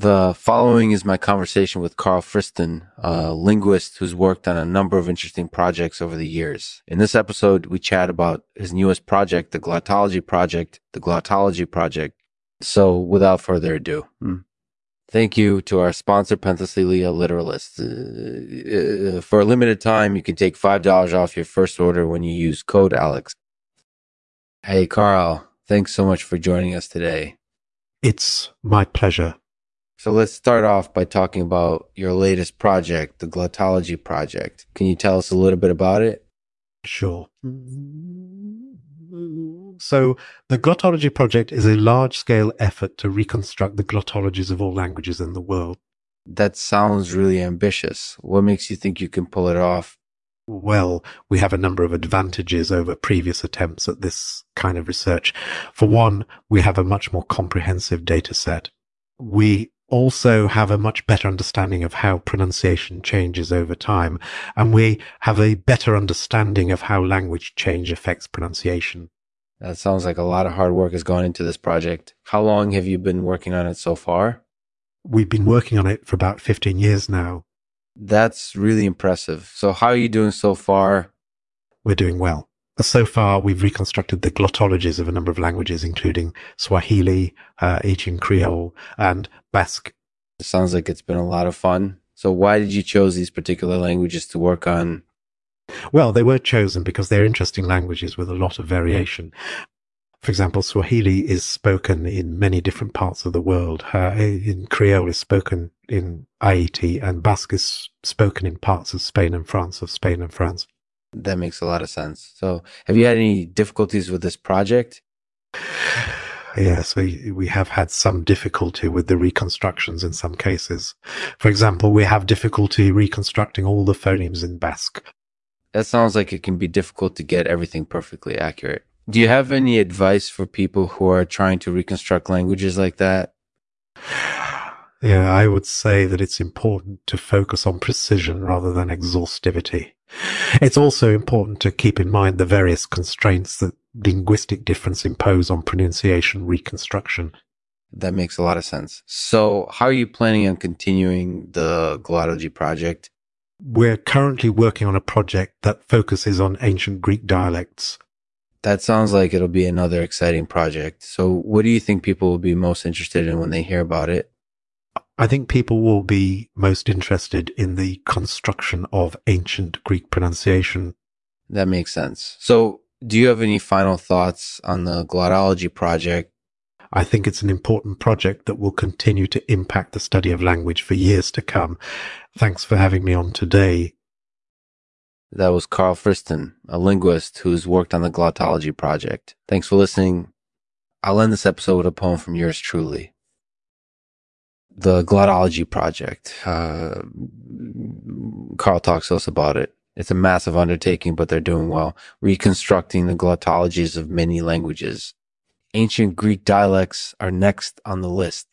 The following is my conversation with Karl Friston, a linguist who's worked on a number of interesting projects over the years. In this episode, we chat about his newest project, the Glottology Project, the Glottology Project. So without further ado, hmm. thank you to our sponsor, Penthesilea Literalist. Uh, uh, for a limited time, you can take $5 off your first order when you use code ALEX. Hey, Karl, thanks so much for joining us today. It's my pleasure. So let's start off by talking about your latest project, the Glottology Project. Can you tell us a little bit about it? Sure. So, the Glottology Project is a large scale effort to reconstruct the glottologies of all languages in the world. That sounds really ambitious. What makes you think you can pull it off? Well, we have a number of advantages over previous attempts at this kind of research. For one, we have a much more comprehensive data set. We also have a much better understanding of how pronunciation changes over time. And we have a better understanding of how language change affects pronunciation. That sounds like a lot of hard work has gone into this project. How long have you been working on it so far? We've been working on it for about 15 years now. That's really impressive. So, how are you doing so far? We're doing well. So far, we've reconstructed the glottologies of a number of languages, including Swahili, uh, Creole, and Basque. It sounds like it's been a lot of fun. So, why did you choose these particular languages to work on? Well, they were chosen because they're interesting languages with a lot of variation. For example, Swahili is spoken in many different parts of the world. Uh, in Creole is spoken in Haiti, and Basque is spoken in parts of Spain and France, of Spain and France. That makes a lot of sense. So, have you had any difficulties with this project? Yes, we, we have had some difficulty with the reconstructions in some cases. For example, we have difficulty reconstructing all the phonemes in Basque. That sounds like it can be difficult to get everything perfectly accurate. Do you have any advice for people who are trying to reconstruct languages like that? Yeah, I would say that it's important to focus on precision rather than exhaustivity. It's also important to keep in mind the various constraints that linguistic difference impose on pronunciation reconstruction. That makes a lot of sense. So, how are you planning on continuing the Glottology project? We're currently working on a project that focuses on ancient Greek dialects. That sounds like it'll be another exciting project. So, what do you think people will be most interested in when they hear about it? I think people will be most interested in the construction of ancient Greek pronunciation. That makes sense. So, do you have any final thoughts on the Glottology project? I think it's an important project that will continue to impact the study of language for years to come. Thanks for having me on today. That was Karl Friston, a linguist who's worked on the Glottology project. Thanks for listening. I'll end this episode with a poem from yours truly the Glottology Project. Uh, Karl talks to us about it. It's a massive undertaking, but they're doing well. Reconstructing the glottologies of many languages. Ancient Greek dialects are next on the list.